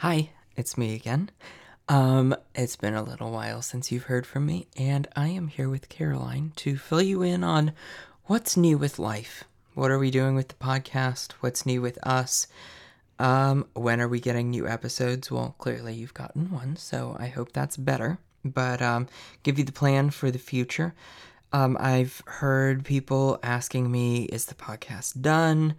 Hi, it's me again. Um, it's been a little while since you've heard from me, and I am here with Caroline to fill you in on what's new with life. What are we doing with the podcast? What's new with us? Um, when are we getting new episodes? Well, clearly you've gotten one, so I hope that's better. But um, give you the plan for the future. Um, I've heard people asking me, "Is the podcast done?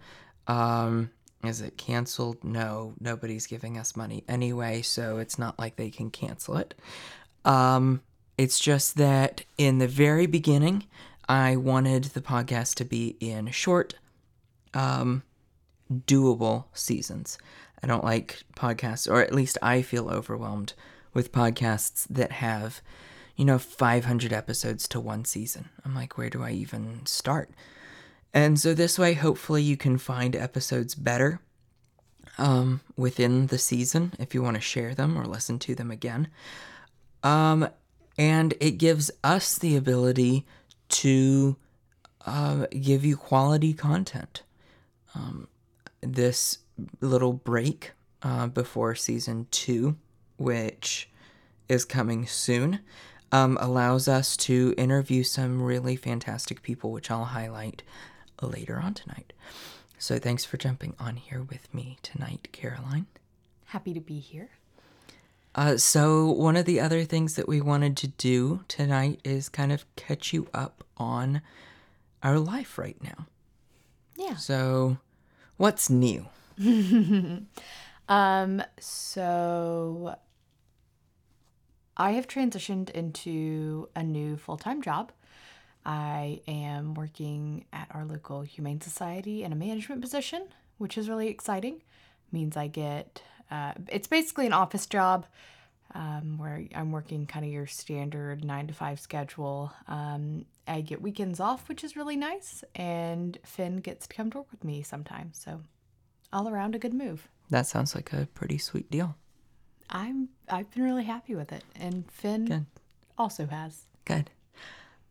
Um, is it canceled? No, nobody's giving us money anyway, so it's not like they can cancel it. Um, it's just that in the very beginning, I wanted the podcast to be in short, um, doable seasons. I don't like podcasts, or at least I feel overwhelmed with podcasts that have, you know, 500 episodes to one season. I'm like, where do I even start? And so this way, hopefully, you can find episodes better um, within the season if you want to share them or listen to them again. Um, and it gives us the ability to uh, give you quality content. Um, this little break uh, before season two, which is coming soon, um, allows us to interview some really fantastic people, which I'll highlight later on tonight. So thanks for jumping on here with me tonight, Caroline. Happy to be here. Uh, so, one of the other things that we wanted to do tonight is kind of catch you up on our life right now. Yeah. So, what's new? um, so I have transitioned into a new full time job. I am working at our local Humane Society in a management position, which is really exciting. means I get, uh, it's basically an office job um, where I'm working kind of your standard nine to five schedule. Um, I get weekends off, which is really nice, and Finn gets to come to work with me sometimes. So, all around a good move. That sounds like a pretty sweet deal. I'm I've been really happy with it, and Finn Good. also has. Good.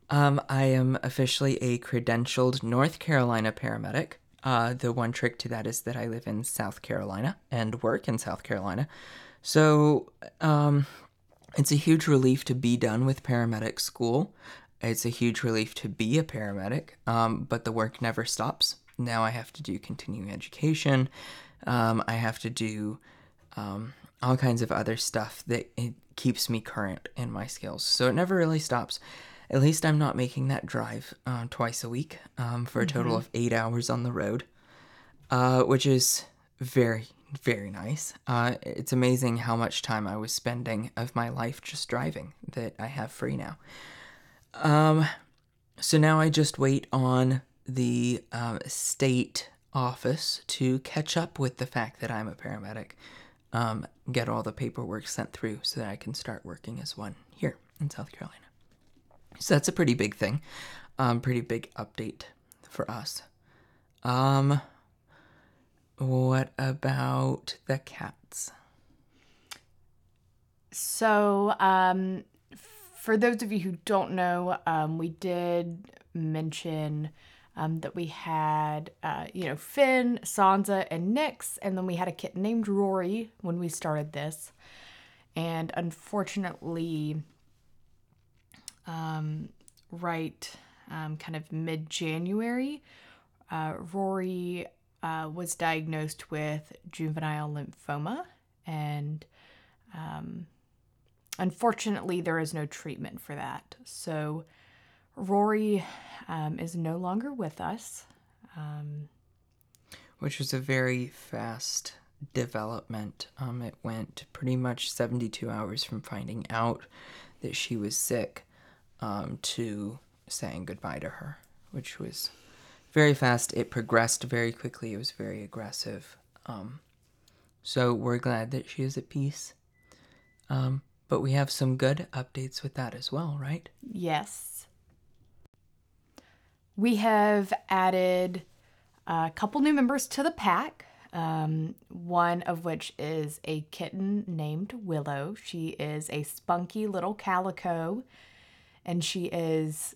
Um, I am officially a credentialed North Carolina paramedic. Uh, the one trick to that is that I live in South Carolina and work in South Carolina. So um, it's a huge relief to be done with paramedic school. It's a huge relief to be a paramedic, um, but the work never stops. Now I have to do continuing education. Um, I have to do um, all kinds of other stuff that keeps me current in my skills. So it never really stops. At least I'm not making that drive uh, twice a week um, for a total of eight hours on the road, uh, which is very, very nice. Uh, it's amazing how much time I was spending of my life just driving that I have free now. Um, so now I just wait on the uh, state office to catch up with the fact that I'm a paramedic, um, get all the paperwork sent through so that I can start working as one here in South Carolina. So that's a pretty big thing, um, pretty big update for us. Um, what about the cats? So, um, for those of you who don't know, um, we did mention um, that we had, uh, you know, Finn, Sansa, and Nix, and then we had a kitten named Rory when we started this. And unfortunately, um, right um, kind of mid January, uh, Rory uh, was diagnosed with juvenile lymphoma, and um, unfortunately, there is no treatment for that. So, Rory um, is no longer with us. Um, Which was a very fast development. Um, it went pretty much 72 hours from finding out that she was sick um, to saying goodbye to her, which was very fast. It progressed very quickly. It was very aggressive. Um, so we're glad that she is at peace. Um, but we have some good updates with that as well, right? Yes. We have added a couple new members to the pack. Um, one of which is a kitten named Willow. She is a spunky little calico, and she is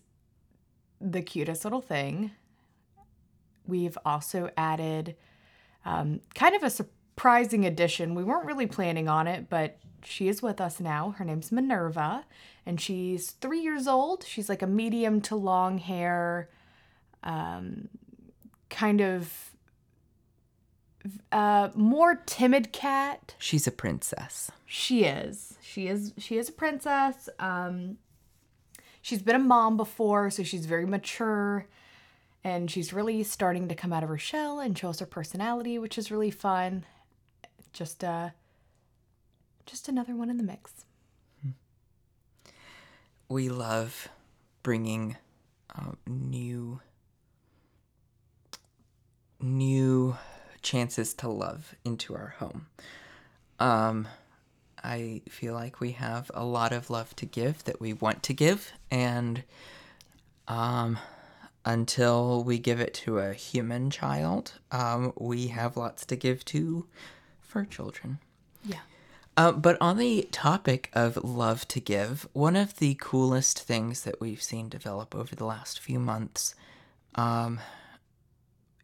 the cutest little thing. We've also added um, kind of a surprising addition. We weren't really planning on it, but she is with us now. Her name's Minerva, and she's three years old. She's like a medium to long hair, um, kind of uh, more timid cat. She's a princess. She is. She is. She is a princess. Um, she's been a mom before, so she's very mature, and she's really starting to come out of her shell and show us her personality, which is really fun. Just uh, just another one in the mix. We love bringing um, new new chances to love into our home. Um, I feel like we have a lot of love to give that we want to give, and um, until we give it to a human child, um, we have lots to give to fur children. Yeah. Uh, but on the topic of love to give, one of the coolest things that we've seen develop over the last few months um,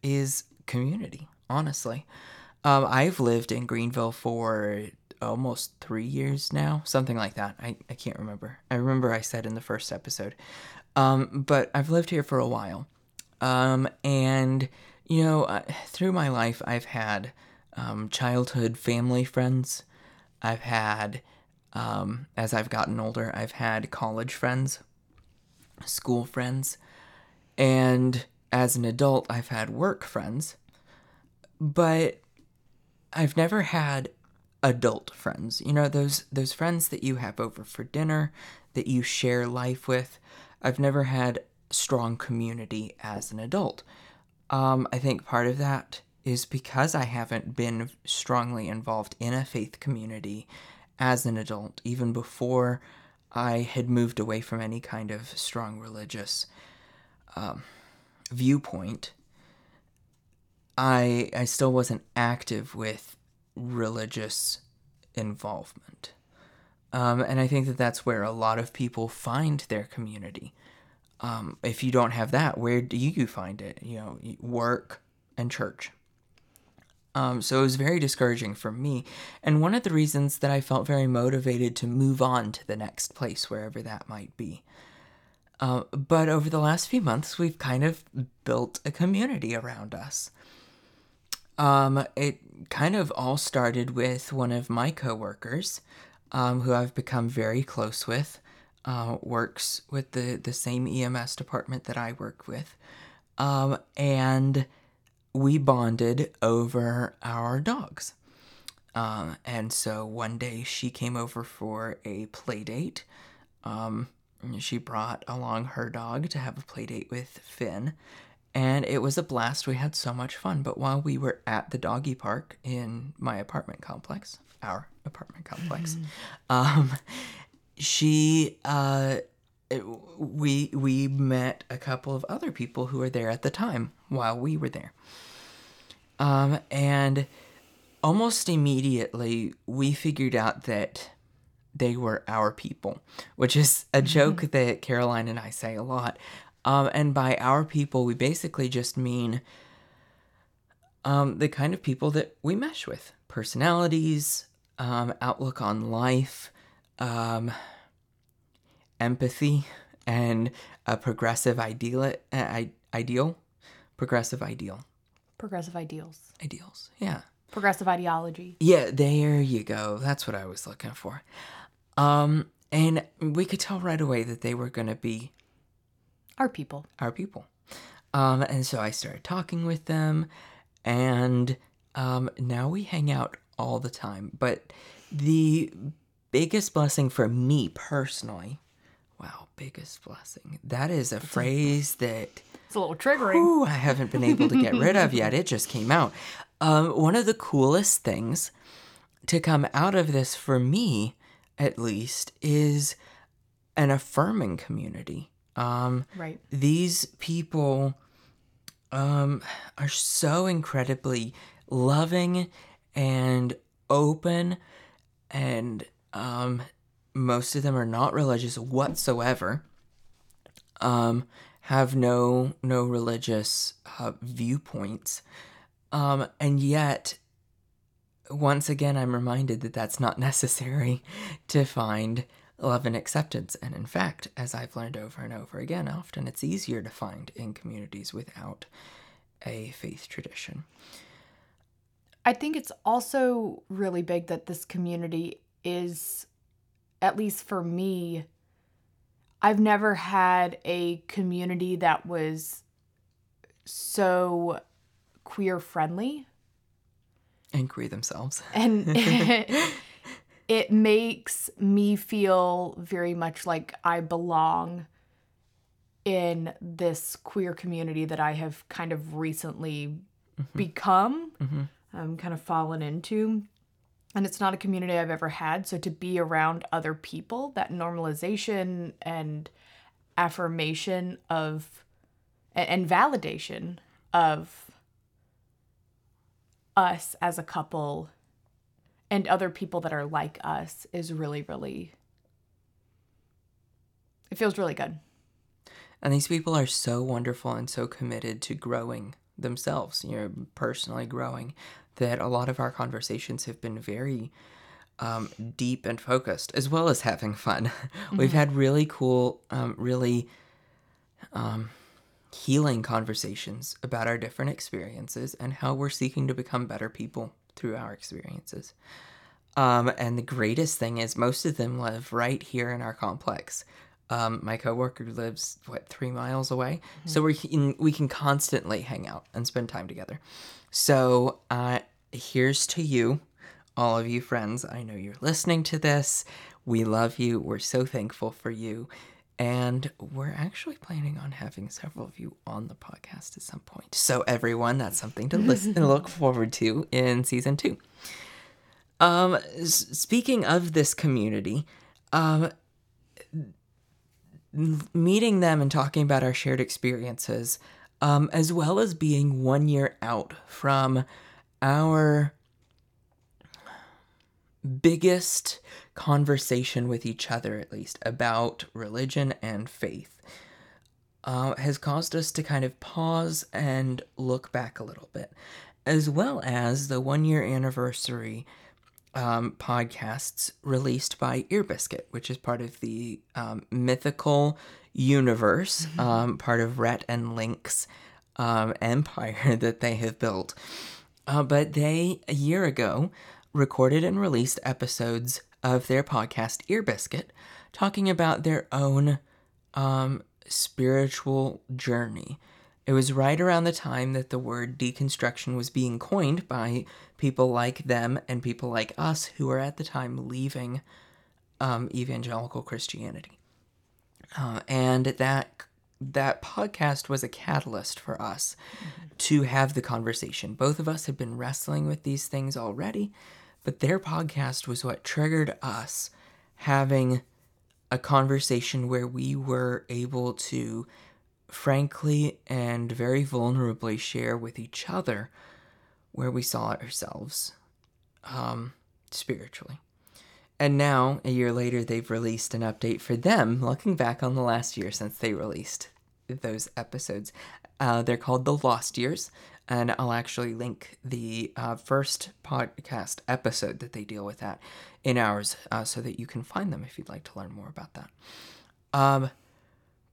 is community, honestly. Um, I've lived in Greenville for almost three years now, something like that. I, I can't remember. I remember I said in the first episode. Um, but I've lived here for a while. Um, and, you know, uh, through my life, I've had um, childhood family friends. I've had, um, as I've gotten older, I've had college friends, school friends, and as an adult, I've had work friends. But I've never had adult friends. You know, those those friends that you have over for dinner, that you share life with. I've never had strong community as an adult. Um, I think part of that is because I haven't been strongly involved in a faith community as an adult, even before I had moved away from any kind of strong religious um, viewpoint. I I still wasn't active with religious involvement. Um, and I think that that's where a lot of people find their community. Um, if you don't have that, where do you find it? You know, work and church. Um, so it was very discouraging for me. And one of the reasons that I felt very motivated to move on to the next place, wherever that might be. Uh, but over the last few months, we've kind of built a community around us. Um, it kind of all started with one of my coworkers, um, who I've become very close with, uh, works with the, the same EMS department that I work with. Um, and we bonded over our dogs. Um, and so one day she came over for a play date. Um, she brought along her dog to have a play date with Finn and it was a blast. We had so much fun. But while we were at the doggy park in my apartment complex, our apartment complex, um, she, uh, it, we we met a couple of other people who were there at the time while we were there. Um, and almost immediately we figured out that they were our people, which is a joke mm-hmm. that Caroline and I say a lot. Um, and by our people, we basically just mean um, the kind of people that we mesh with personalities, um, outlook on life, um, empathy, and a progressive ideal, uh, ideal, progressive ideal. Progressive ideals. Ideals, yeah. Progressive ideology. Yeah, there you go. That's what I was looking for. Um, and we could tell right away that they were going to be our people. Our people. Um, and so I started talking with them, and um, now we hang out all the time. But the biggest blessing for me personally, wow, biggest blessing. That is a phrase that it's a little triggering. Whew, I haven't been able to get rid of yet. It just came out. Um, one of the coolest things to come out of this for me, at least, is an affirming community. Um, right. These people um, are so incredibly loving and open, and um, most of them are not religious whatsoever. Um, have no no religious uh, viewpoints, um, and yet once again, I'm reminded that that's not necessary to find love and acceptance. And in fact, as I've learned over and over again, often it's easier to find in communities without a faith tradition. I think it's also really big that this community is, at least for me, I've never had a community that was so queer friendly and queer themselves. and it makes me feel very much like I belong in this queer community that I have kind of recently mm-hmm. become, mm-hmm. um, kind of fallen into. And it's not a community I've ever had. So to be around other people, that normalization and affirmation of and validation of us as a couple and other people that are like us is really, really, it feels really good. And these people are so wonderful and so committed to growing themselves, you know, personally growing, that a lot of our conversations have been very um, deep and focused, as well as having fun. Mm-hmm. We've had really cool, um, really um, healing conversations about our different experiences and how we're seeking to become better people through our experiences. Um, and the greatest thing is, most of them live right here in our complex. Um, my coworker lives what three miles away, mm-hmm. so we can we can constantly hang out and spend time together. So uh, here's to you, all of you friends. I know you're listening to this. We love you. We're so thankful for you. And we're actually planning on having several of you on the podcast at some point. So, everyone, that's something to listen and look forward to in season two. Um, speaking of this community, um, meeting them and talking about our shared experiences, um, as well as being one year out from our biggest conversation with each other, at least, about religion and faith, uh, has caused us to kind of pause and look back a little bit, as well as the one year anniversary um, podcasts released by Ear Biscuits, which is part of the um, mythical universe, mm-hmm. um, part of Rhett and Link's um, empire that they have built. Uh, but they, a year ago, recorded and released episodes of their podcast Ear Biscuits talking about their own um, spiritual journey. It was right around the time that the word deconstruction was being coined by people like them and people like us who were at the time leaving um, evangelical Christianity. Uh, and that that podcast was a catalyst for us mm-hmm. to have the conversation. Both of us had been wrestling with these things already, but their podcast was what triggered us having a conversation where we were able to frankly and very vulnerably share with each other where we saw ourselves um, spiritually. And now, a year later, they've released an update for them, looking back on the last year since they released those episodes. Uh, they're called The Lost Years, and I'll actually link the uh, first podcast episode that they deal with that in ours uh, so that you can find them if you'd like to learn more about that. Um,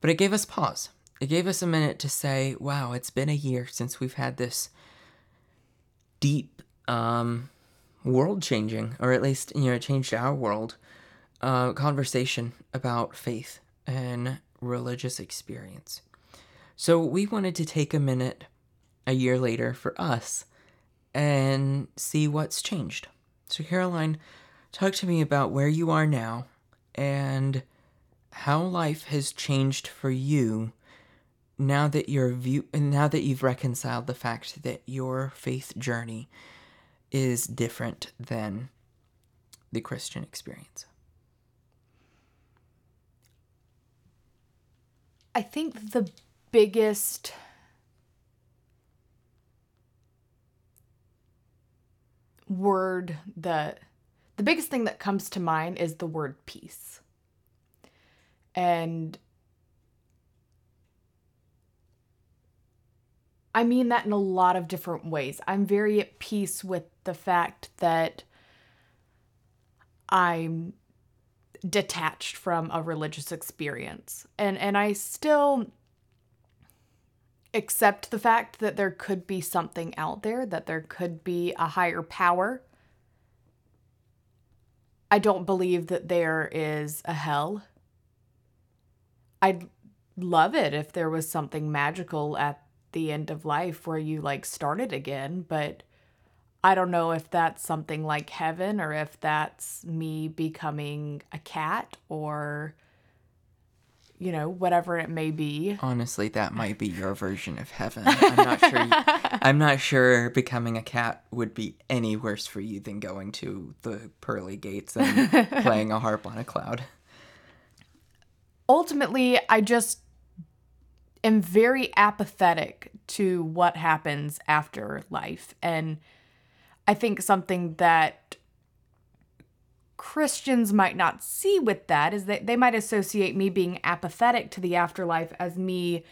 but it gave us pause. It gave us a minute to say, wow, it's been a year since we've had this deep, um, world changing, or at least, you know, changed our world, uh, conversation about faith and religious experience. So we wanted to take a minute a year later for us and see what's changed. So, Caroline, talk to me about where you are now and how life has changed for you now that you're view now that you've reconciled the fact that your faith journey is different than the Christian experience. I think the biggest word that the biggest thing that comes to mind is the word peace. And I mean that in a lot of different ways. I'm very at peace with the fact that I'm detached from a religious experience. And and I still accept the fact that there could be something out there, that there could be a higher power. I don't believe that there is a hell. I'd love it if there was something magical at the end of life where you like started again, but I don't know if that's something like heaven or if that's me becoming a cat or you know, whatever it may be. Honestly, that might be your version of heaven. I'm not sure. You, I'm not sure becoming a cat would be any worse for you than going to the pearly gates and playing a harp on a cloud. Ultimately, I just am very apathetic to what happens after life. And I think something that Christians might not see with that is that they might associate me being apathetic to the afterlife as me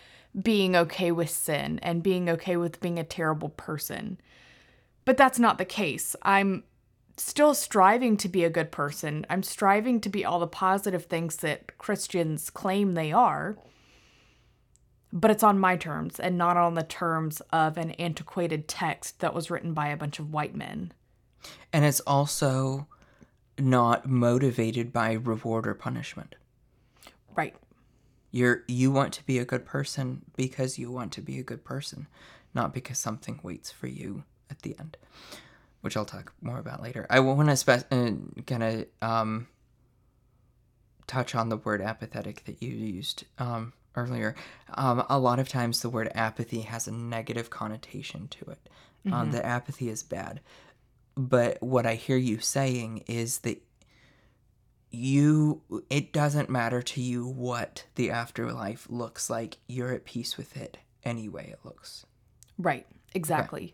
being okay with sin and being okay with being a terrible person. But that's not the case. I'm still striving to be a good person. I'm striving to be all the positive things that Christians claim they are but it's on my terms and not on the terms of an antiquated text that was written by a bunch of white men. And it's also not motivated by reward or punishment. Right. You're you want to be a good person because you want to be a good person, not because something waits for you at the end, which I'll talk more about later. I want to spe- uh, kind of um, touch on the word apathetic that you used. Um, earlier, um, a lot of times the word apathy has a negative connotation to it. Um, mm-hmm. Um, that apathy is bad. But what I hear you saying is that you, it doesn't matter to you what the afterlife looks like. You're at peace with it anyway it looks. Right, exactly. Okay.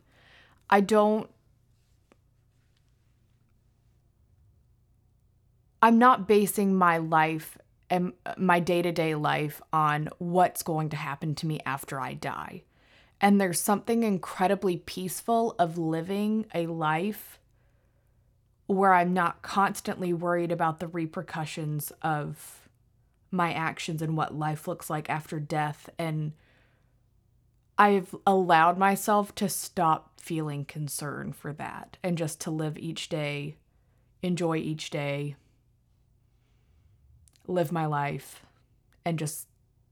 I don't. I'm not basing my life and my day to day life on what's going to happen to me after I die. And there's something incredibly peaceful of living a life where I'm not constantly worried about the repercussions of my actions and what life looks like after death. And I've allowed myself to stop feeling concern for that and just to live each day, enjoy each day, live my life, and just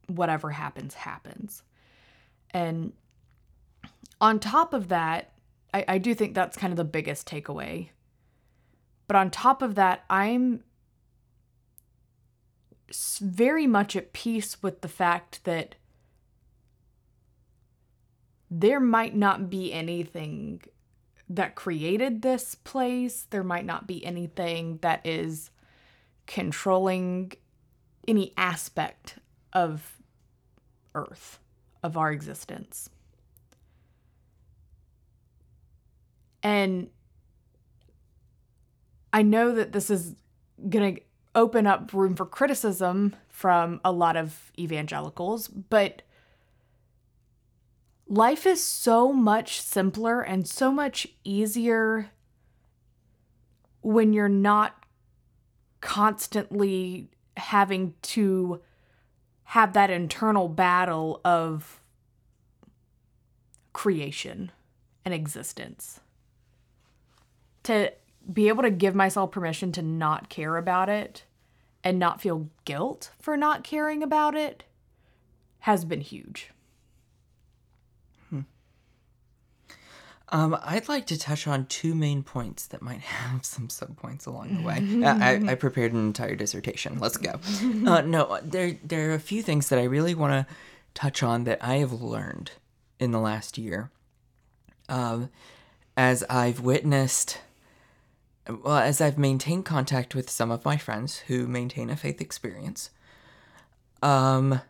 whatever happens, happens. And on top of that, I, I do think that's kind of the biggest takeaway. But on top of that, I'm very much at peace with the fact that there might not be anything that created this place. There might not be anything that is controlling any aspect of Earth, of our existence. And I know that this is going to open up room for criticism from a lot of evangelicals, but life is so much simpler and so much easier when you're not constantly having to have that internal battle of creation and existence. To be able to give myself permission to not care about it and not feel guilt for not caring about it has been huge. Um, I'd like to touch on two main points that might have some subpoints along the way. I, I, prepared an entire dissertation. Let's go. Uh, no, there there are a few things that I really want to touch on that I have learned in the last year. Um, as I've witnessed, well, as I've maintained contact with some of my friends who maintain a faith experience, um,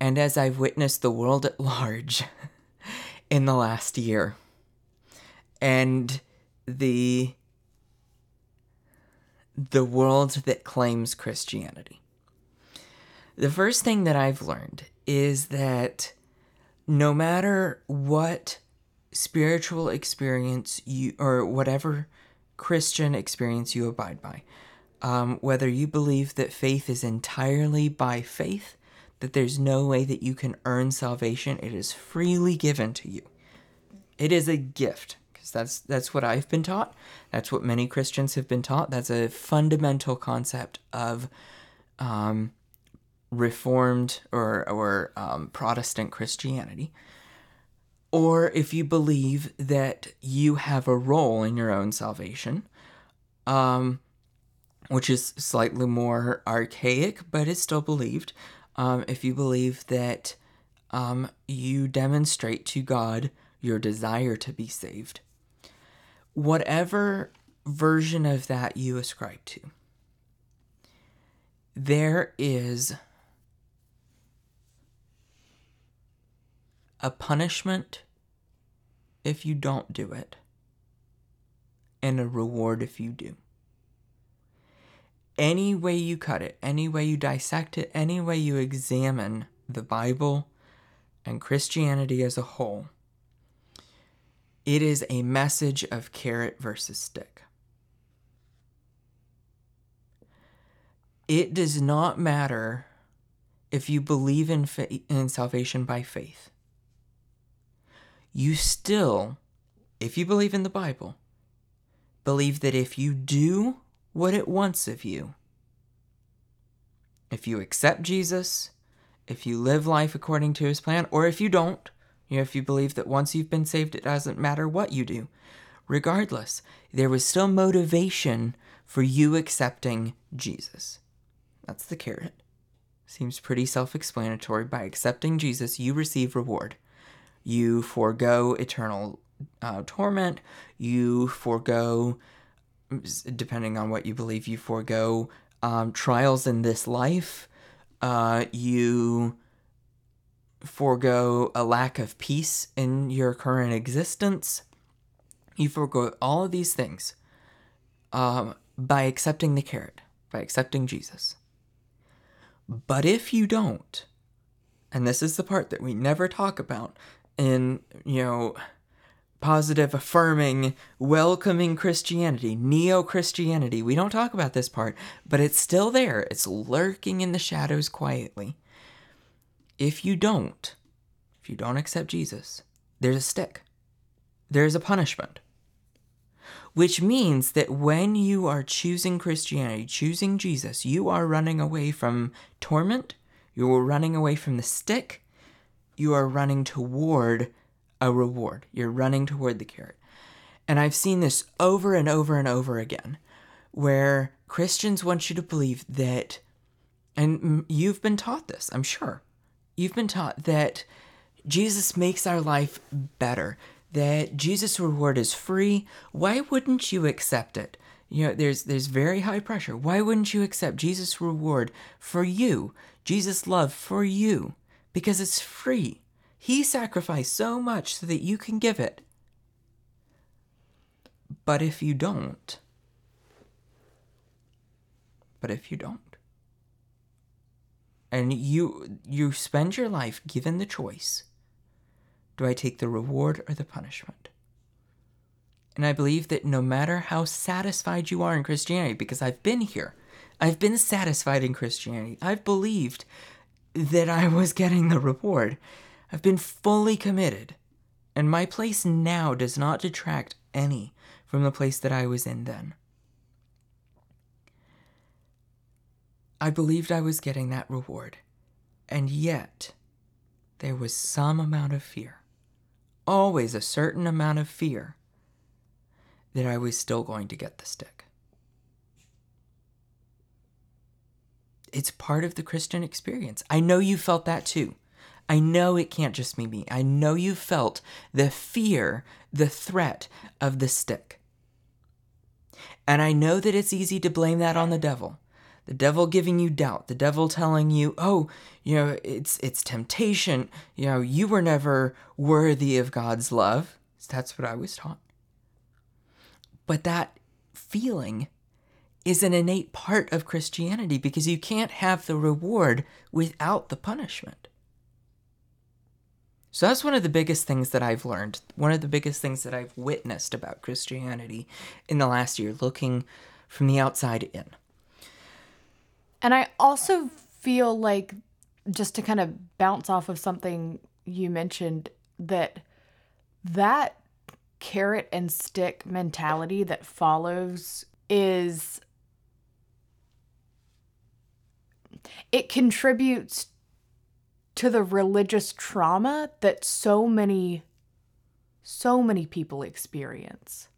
and as I've witnessed the world at large in the last year and the the world that claims Christianity. The first thing that I've learned is that no matter what spiritual experience you or whatever Christian experience you abide by, um, whether you believe that faith is entirely by faith, that there's no way that you can earn salvation, it is freely given to you. It is a gift because that's that's what I've been taught. That's what many Christians have been taught. That's a fundamental concept of um, Reformed or or um, Protestant Christianity, or if you believe that you have a role in your own salvation, um, which is slightly more archaic, but it's still believed. Um, if you believe that um, you demonstrate to God your desire to be saved, whatever version of that you ascribe to, there is a punishment if you don't do it, and a reward if you do. Any way you cut it, any way you dissect it, any way you examine the Bible and Christianity as a whole, it is a message of carrot versus stick. It does not matter if you believe in, fa- in salvation by faith you still, if you believe in the Bible, believe that if you do what it wants of you, if you accept Jesus, if you live life according to his plan, or if you don't, you know, if you believe that once you've been saved, it doesn't matter what you do. Regardless, there was still motivation for you accepting Jesus. That's the carrot. Seems pretty self explanatory. By accepting Jesus, you receive reward you forego eternal uh, torment, you forego, depending on what you believe, you forego um, trials in this life, uh, you forego a lack of peace in your current existence, you forego all of these things um, by accepting the carrot, by accepting Jesus. But if you don't, and this is the part that we never talk about, in, you know, positive, affirming, welcoming Christianity, neo Christianity. We don't talk about this part, but it's still there. It's lurking in the shadows quietly. If you don't, if you don't accept Jesus, there's a stick, there's a punishment. Which means that when you are choosing Christianity, choosing Jesus, you are running away from torment, you're running away from the stick, you are running toward a reward. You're running toward the carrot. And I've seen this over and over and over again where Christians want you to believe that, and you've been taught this, I'm sure. You've been taught that Jesus makes our life better, that Jesus' reward is free. Why wouldn't you accept it? You know, there's there's very high pressure. Why wouldn't you accept Jesus' reward for you? Jesus' love for you? Because it's free. He sacrificed so much so that you can give it. But if you don't, but if you don't, and you you spend your life given the choice, do I take the reward or the punishment? And I believe that no matter how satisfied you are in Christianity, because I've been here, I've been satisfied in Christianity. I've believed that I was getting the reward. I've been fully committed, and my place now does not detract any from the place that I was in then. I believed I was getting that reward, and yet there was some amount of fear, always a certain amount of fear, that I was still going to get the stick. It's part of the Christian experience. I know you felt that too. I know it can't just be me. I know you felt the fear, the threat of the stick. And I know that it's easy to blame that on the devil. The devil giving you doubt, the devil telling you, "Oh, you know, it's it's temptation. You know, you were never worthy of God's love." That's what I was taught. But that feeling is an innate part of Christianity because you can't have the reward without the punishment. So that's one of the biggest things that I've learned. One of the biggest things that I've witnessed about Christianity in the last year, looking from the outside in. And I also feel like, just to kind of bounce off of something you mentioned, that that carrot and stick mentality that follows is it contributes to the religious trauma that so many so many people experience.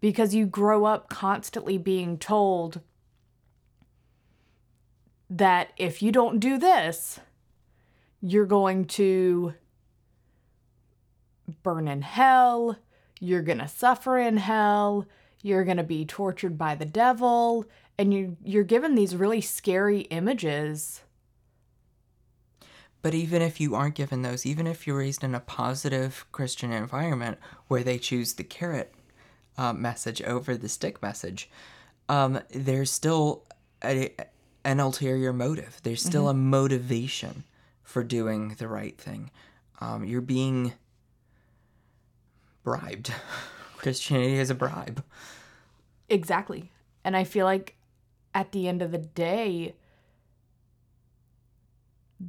Because you grow up constantly being told that if you don't do this you're going to burn in hell you're going to suffer in hell you're going to be tortured by the devil and you you're given these really scary images but even if you aren't given those, even if you're raised in a positive Christian environment where they choose the carrot uh, message over the stick message, um, there's still a, an ulterior motive. There's still mm-hmm. a motivation for doing the right thing. Um, you're being bribed. Christianity is a bribe. Exactly. And I feel like at the end of the day,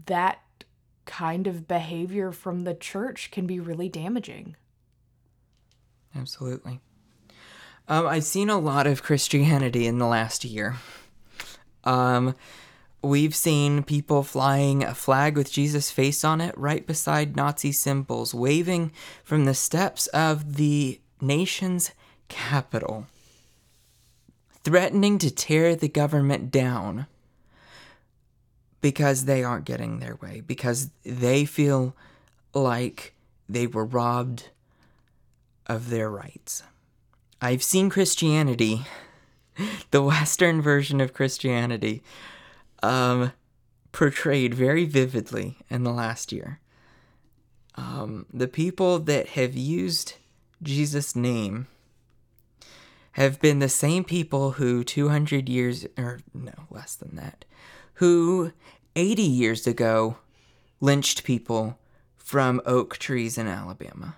that kind of behavior from the church can be really damaging. Absolutely. Um, I've seen a lot of Christianity in the last year. Um, we've seen people flying a flag with Jesus' face on it right beside Nazi symbols, waving from the steps of the nation's capital, threatening to tear the government down because they aren't getting their way, because they feel like they were robbed of their rights. I've seen Christianity, the Western version of Christianity, um, portrayed very vividly in the last year. Um, the people that have used Jesus' name have been the same people who 200 years, or no, less than that, who 80 years ago lynched people from oak trees in Alabama,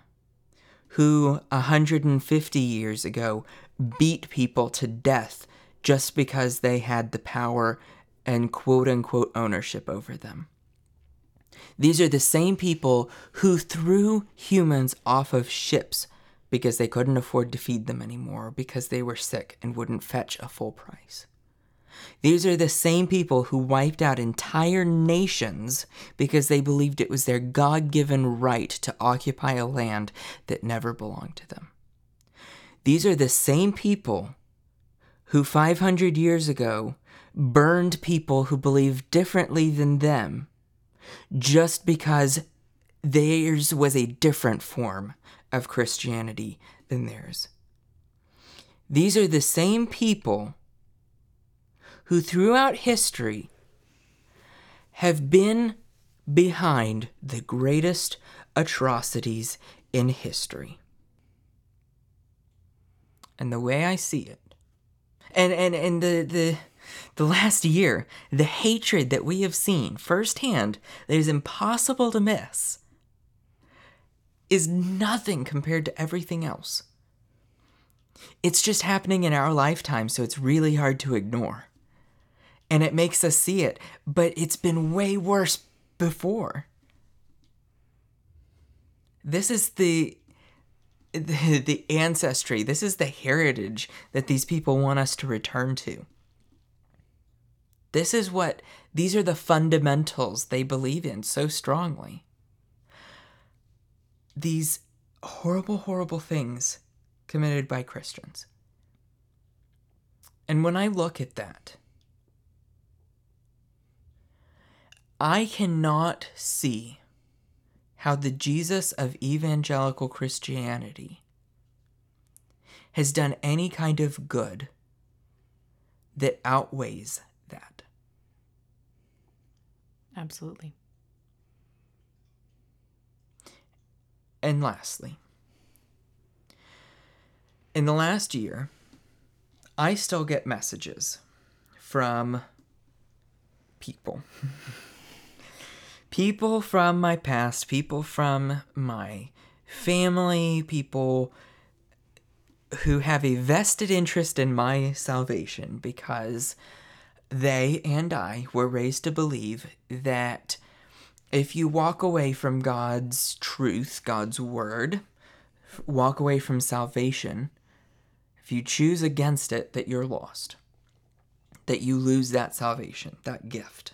who 150 years ago beat people to death just because they had the power and quote unquote ownership over them. These are the same people who threw humans off of ships because they couldn't afford to feed them anymore, because they were sick and wouldn't fetch a full price. These are the same people who wiped out entire nations because they believed it was their God given right to occupy a land that never belonged to them. These are the same people who 500 years ago burned people who believed differently than them just because theirs was a different form of Christianity than theirs. These are the same people who throughout history have been behind the greatest atrocities in history. And the way I see it, and, and, and the, the, the last year, the hatred that we have seen firsthand that is impossible to miss is nothing compared to everything else. It's just happening in our lifetime, so it's really hard to ignore and it makes us see it, but it's been way worse before. This is the the, the ancestry, this is the heritage that these people want us to return to. This is what, these are the fundamentals they believe in so strongly. These horrible, horrible things committed by Christians. And when I look at that, I cannot see how the Jesus of evangelical Christianity has done any kind of good that outweighs that. Absolutely. And lastly, in the last year, I still get messages from people. People from my past, people from my family, people who have a vested interest in my salvation because they and I were raised to believe that if you walk away from God's truth, God's word, walk away from salvation, if you choose against it, that you're lost, that you lose that salvation, that gift.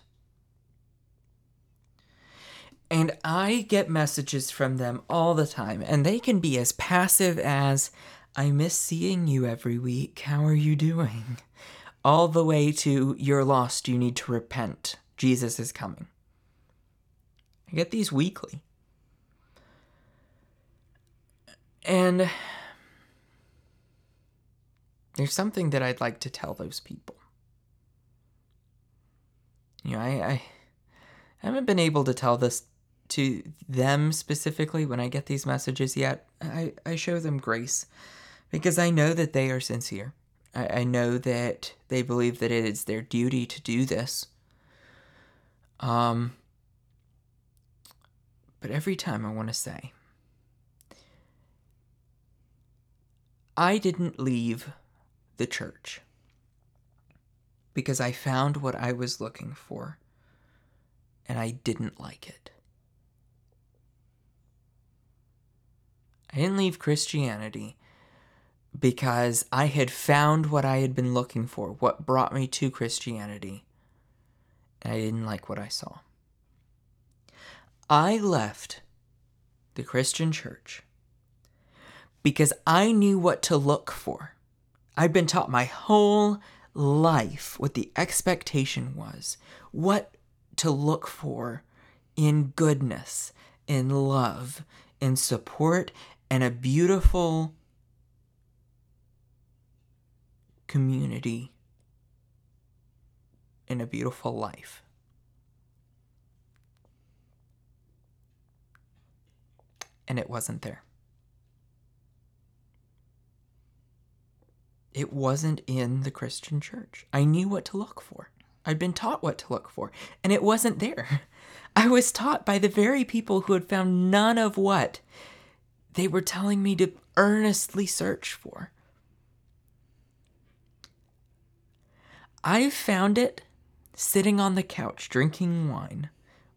And I get messages from them all the time, and they can be as passive as, I miss seeing you every week. How are you doing? All the way to, you're lost, you need to repent. Jesus is coming. I get these weekly. And there's something that I'd like to tell those people. You know, I, I haven't been able to tell this to them specifically when I get these messages yet. I, I show them grace because I know that they are sincere. I, I know that they believe that it is their duty to do this. Um, but every time I want to say, I didn't leave the church because I found what I was looking for and I didn't like it. I didn't leave Christianity because I had found what I had been looking for, what brought me to Christianity, and I didn't like what I saw. I left the Christian church because I knew what to look for. I'd been taught my whole life what the expectation was, what to look for in goodness, in love, in support, and a beautiful community in a beautiful life. And it wasn't there. It wasn't in the Christian church. I knew what to look for. I'd been taught what to look for, and it wasn't there. I was taught by the very people who had found none of what they were telling me to earnestly search for. I found it sitting on the couch drinking wine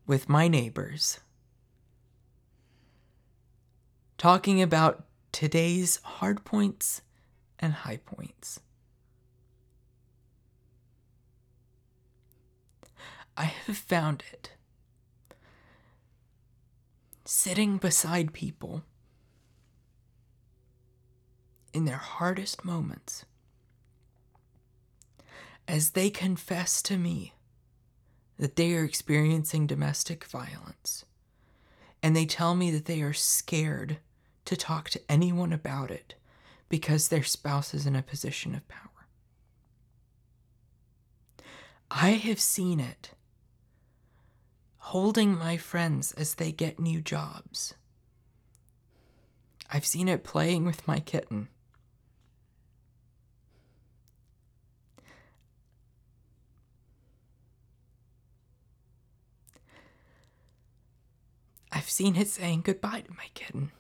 with my neighbors, talking about today's hard points and high points. I have found it sitting beside people in their hardest moments as they confess to me that they are experiencing domestic violence. And they tell me that they are scared to talk to anyone about it because their spouse is in a position of power. I have seen it holding my friends as they get new jobs. I've seen it playing with my kitten. I've seen it saying goodbye to my kitten.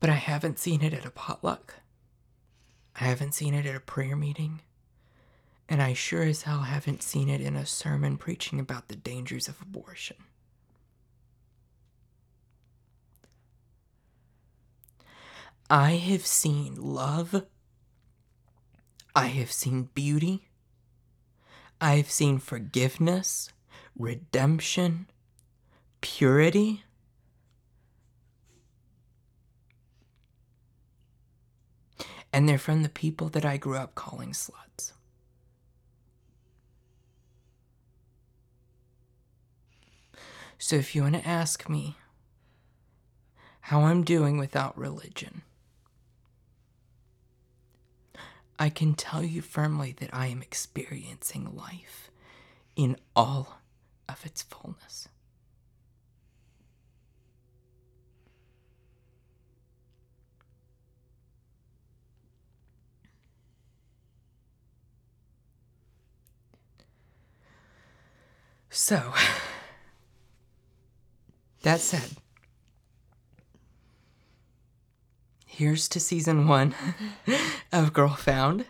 But I haven't seen it at a potluck. I haven't seen it at a prayer meeting. And I sure as hell haven't seen it in a sermon preaching about the dangers of abortion. I have seen love. I have seen beauty. I have seen forgiveness, redemption, purity. And they're from the people that I grew up calling sluts. So if you want to ask me how I'm doing without religion, I can tell you firmly that I am experiencing life in all of its fullness. So, that said, here's to season one of Girl Found.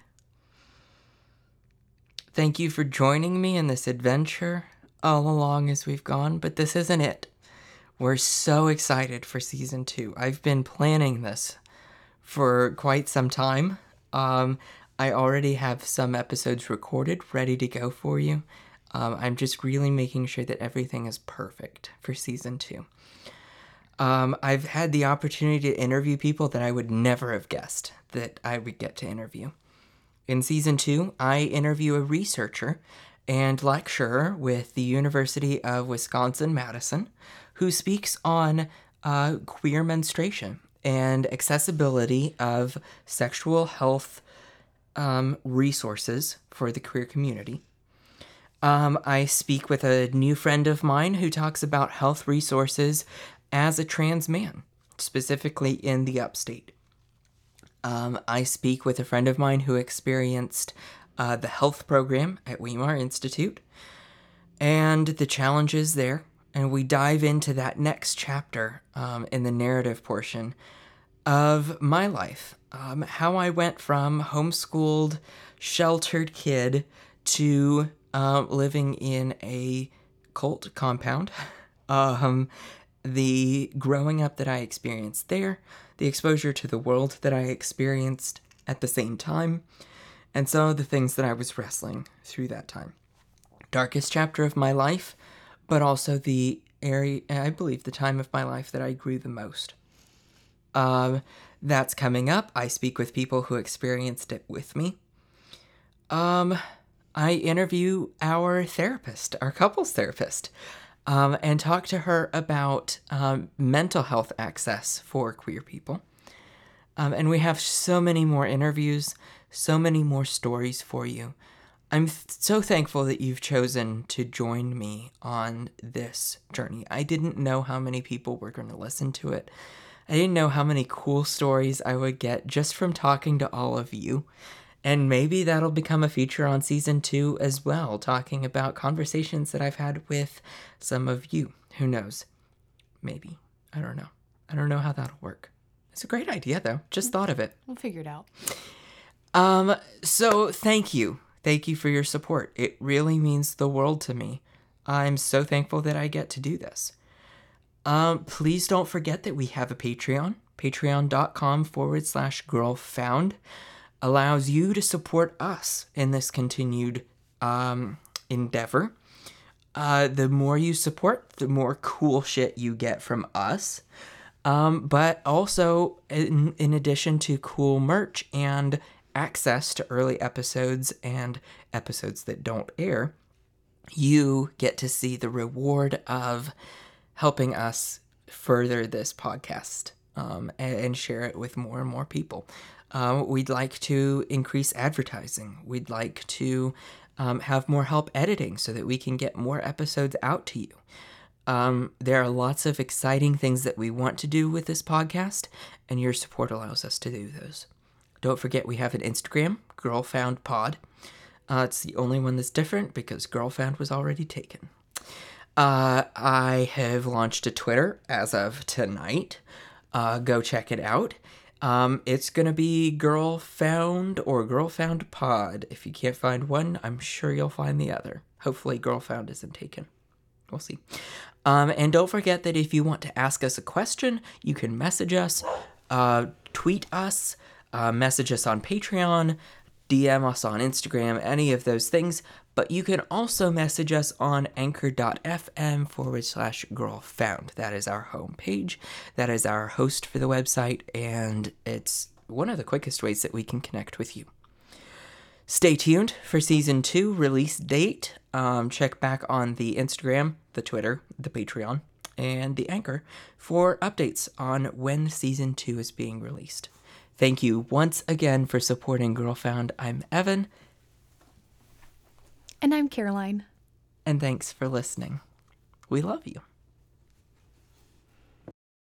Thank you for joining me in this adventure all along as we've gone, but this isn't it. We're so excited for season two. I've been planning this for quite some time. Um, I already have some episodes recorded, ready to go for you. Um, I'm just really making sure that everything is perfect for season two. Um, I've had the opportunity to interview people that I would never have guessed that I would get to interview. In season two, I interview a researcher and lecturer with the University of Wisconsin Madison who speaks on uh, queer menstruation and accessibility of sexual health um, resources for the queer community. Um, I speak with a new friend of mine who talks about health resources as a trans man, specifically in the upstate. Um, I speak with a friend of mine who experienced uh, the health program at Weimar Institute and the challenges there. And we dive into that next chapter um, in the narrative portion of my life. Um, how I went from homeschooled, sheltered kid to um, living in a cult compound. Um, the growing up that I experienced there, the exposure to the world that I experienced at the same time, and some of the things that I was wrestling through that time. Darkest chapter of my life, but also the area, I believe, the time of my life that I grew the most. Um, that's coming up. I speak with people who experienced it with me. Um, I interview our therapist, our couples therapist, um, and talk to her about um, mental health access for queer people. Um, and we have so many more interviews, so many more stories for you. I'm th- so thankful that you've chosen to join me on this journey. I didn't know how many people were going to listen to it. I didn't know how many cool stories I would get just from talking to all of you. And maybe that'll become a feature on season two as well, talking about conversations that I've had with some of you. Who knows? Maybe. I don't know. I don't know how that'll work. It's a great idea, though. Just thought of it. We'll figure it out. Um, so thank you. Thank you for your support. It really means the world to me. I'm so thankful that I get to do this. Um, please don't forget that we have a Patreon. Patreon.com forward slash girl found allows you to support us in this continued um, endeavor. Uh, the more you support, the more cool shit you get from us. Um, but also, in, in addition to cool merch and access to early episodes and episodes that don't air, you get to see the reward of helping us further this podcast um, and, and, share it with more and more people. Um, we'd like to increase advertising. We'd like to um, have more help editing so that we can get more episodes out to you. Um, there are lots of exciting things that we want to do with this podcast, and your support allows us to do those. Don't forget, we have an Instagram, Girl Found Pod. Uh, it's the only one that's different because Girl Found was already taken. Uh, I have launched a Twitter as of tonight. Uh, go check it out. Um, it's gonna be Girl Found or Girl Found Pod. If you can't find one, I'm sure you'll find the other. Hopefully, Girl Found isn't taken. We'll see. Um, and don't forget that if you want to ask us a question, you can message us, uh, tweet us, uh, message us on Patreon, DM us on Instagram, any of those things. But you can also message us on anchor.fm forward slash girl found. That is our homepage. That is our host for the website, and it's one of the quickest ways that we can connect with you. Stay tuned for season two release date. Um, check back on the Instagram, the Twitter, the Patreon, and the Anchor for updates on when season two is being released. Thank you once again for supporting Girl Found. I'm Evan. And I'm Caroline. And thanks for listening. We love you.